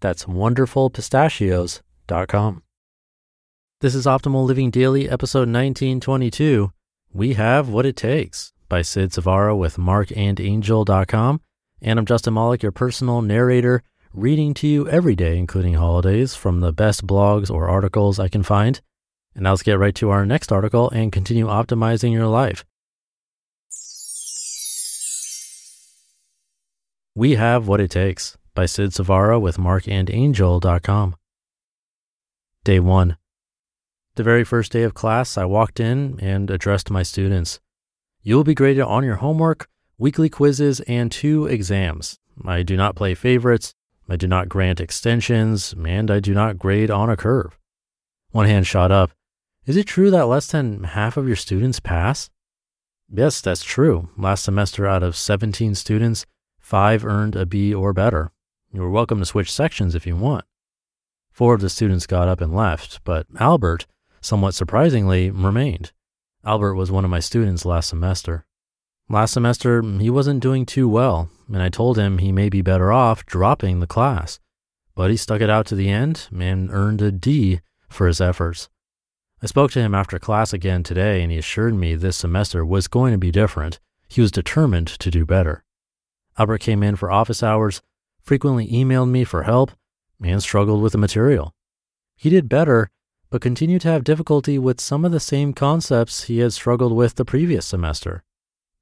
That's wonderfulpistachios.com. This is Optimal Living Daily, episode 1922. We Have What It Takes by Sid Savara with markandangel.com. And I'm Justin Malik, your personal narrator, reading to you every day, including holidays, from the best blogs or articles I can find. And now let's get right to our next article and continue optimizing your life. We Have What It Takes by Sid Savara with markandangel.com. Day 1. The very first day of class, I walked in and addressed my students. You will be graded on your homework, weekly quizzes, and two exams. I do not play favorites, I do not grant extensions, and I do not grade on a curve. One hand shot up. Is it true that less than half of your students pass? Yes, that's true. Last semester, out of 17 students, Five earned a B or better. You are welcome to switch sections if you want. Four of the students got up and left, but Albert, somewhat surprisingly, remained. Albert was one of my students last semester. Last semester, he wasn't doing too well, and I told him he may be better off dropping the class. But he stuck it out to the end and earned a D for his efforts. I spoke to him after class again today, and he assured me this semester was going to be different. He was determined to do better. Albert came in for office hours, frequently emailed me for help, and struggled with the material. He did better, but continued to have difficulty with some of the same concepts he had struggled with the previous semester.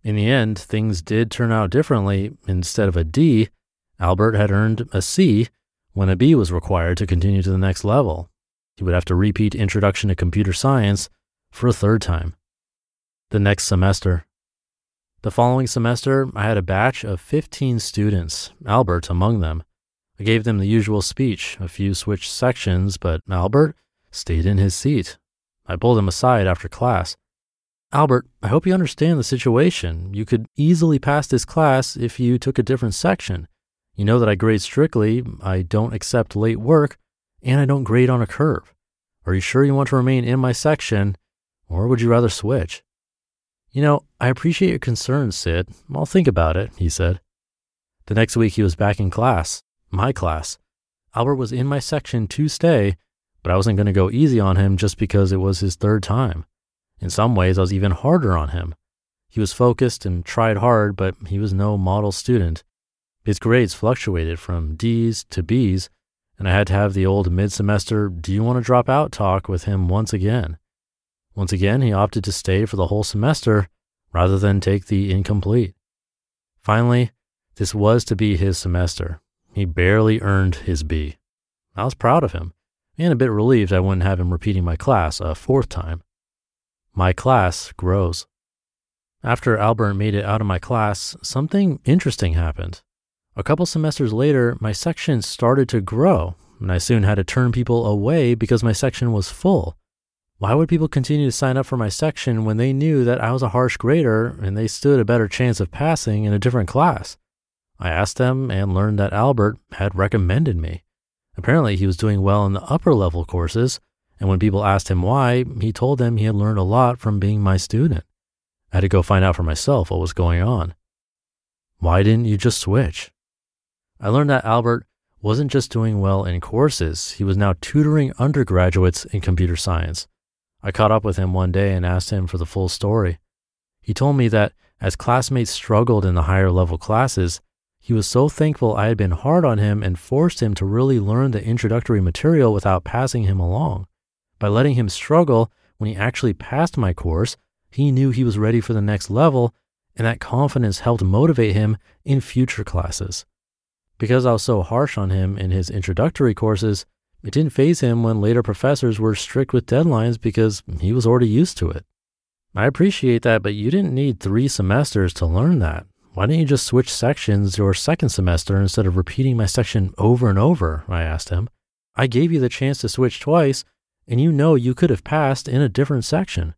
In the end, things did turn out differently. Instead of a D, Albert had earned a C when a B was required to continue to the next level. He would have to repeat Introduction to Computer Science for a third time. The next semester, the following semester, I had a batch of 15 students, Albert among them. I gave them the usual speech, a few switched sections, but Albert stayed in his seat. I pulled him aside after class. Albert, I hope you understand the situation. You could easily pass this class if you took a different section. You know that I grade strictly, I don't accept late work, and I don't grade on a curve. Are you sure you want to remain in my section, or would you rather switch? You know, I appreciate your concern, Sid. I'll think about it, he said. The next week, he was back in class, my class. Albert was in my section to stay, but I wasn't going to go easy on him just because it was his third time. In some ways, I was even harder on him. He was focused and tried hard, but he was no model student. His grades fluctuated from D's to B's, and I had to have the old mid semester, do you want to drop out talk with him once again. Once again, he opted to stay for the whole semester rather than take the incomplete. Finally, this was to be his semester. He barely earned his B. I was proud of him and a bit relieved I wouldn't have him repeating my class a fourth time. My class grows. After Albert made it out of my class, something interesting happened. A couple semesters later, my section started to grow, and I soon had to turn people away because my section was full. Why would people continue to sign up for my section when they knew that I was a harsh grader and they stood a better chance of passing in a different class? I asked them and learned that Albert had recommended me. Apparently, he was doing well in the upper level courses, and when people asked him why, he told them he had learned a lot from being my student. I had to go find out for myself what was going on. Why didn't you just switch? I learned that Albert wasn't just doing well in courses, he was now tutoring undergraduates in computer science. I caught up with him one day and asked him for the full story. He told me that as classmates struggled in the higher level classes, He was so thankful I had been hard on him and forced him to really learn the introductory material without passing him along. By letting him struggle when he actually passed my course, he knew he was ready for the next level, and that confidence helped motivate him in future classes. Because I was so harsh on him in his introductory courses, it didn't faze him when later professors were strict with deadlines because he was already used to it. I appreciate that, but you didn't need three semesters to learn that. Why didn't you just switch sections your second semester instead of repeating my section over and over? I asked him. I gave you the chance to switch twice, and you know you could have passed in a different section.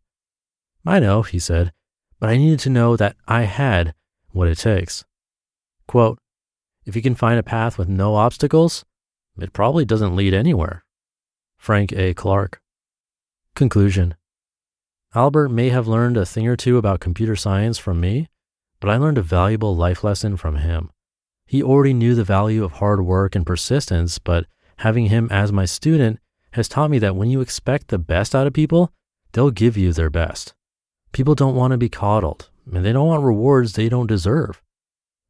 I know, he said, but I needed to know that I had what it takes. Quote, if you can find a path with no obstacles, it probably doesn't lead anywhere. Frank A. Clark. Conclusion Albert may have learned a thing or two about computer science from me, but I learned a valuable life lesson from him. He already knew the value of hard work and persistence, but having him as my student has taught me that when you expect the best out of people, they'll give you their best. People don't want to be coddled, and they don't want rewards they don't deserve.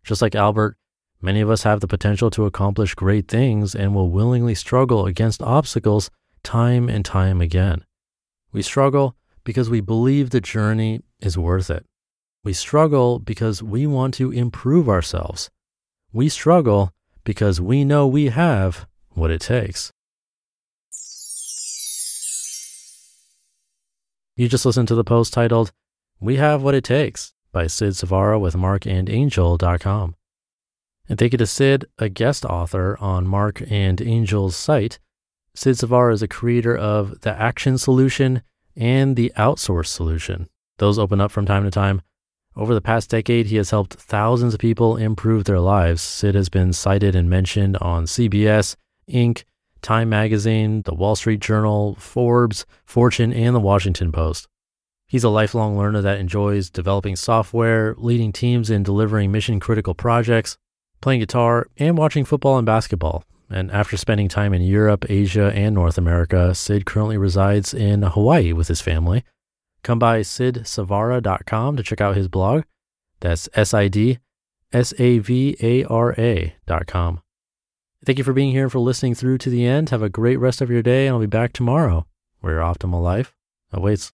Just like Albert, many of us have the potential to accomplish great things and will willingly struggle against obstacles time and time again. We struggle because we believe the journey is worth it. We struggle because we want to improve ourselves. We struggle because we know we have what it takes. You just listened to the post titled, We Have What It Takes by Sid Savara with markandangel.com. And thank you to Sid, a guest author on Mark and Angel's site. Sid Savara is a creator of The Action Solution and The Outsource Solution. Those open up from time to time. Over the past decade, he has helped thousands of people improve their lives. Sid has been cited and mentioned on CBS, Inc., Time Magazine, The Wall Street Journal, Forbes, Fortune, and The Washington Post. He's a lifelong learner that enjoys developing software, leading teams in delivering mission critical projects, playing guitar, and watching football and basketball. And after spending time in Europe, Asia, and North America, Sid currently resides in Hawaii with his family. Come by sidsavara.com to check out his blog. That's S I D S A V A R A.com. Thank you for being here and for listening through to the end. Have a great rest of your day, and I'll be back tomorrow where your optimal life awaits.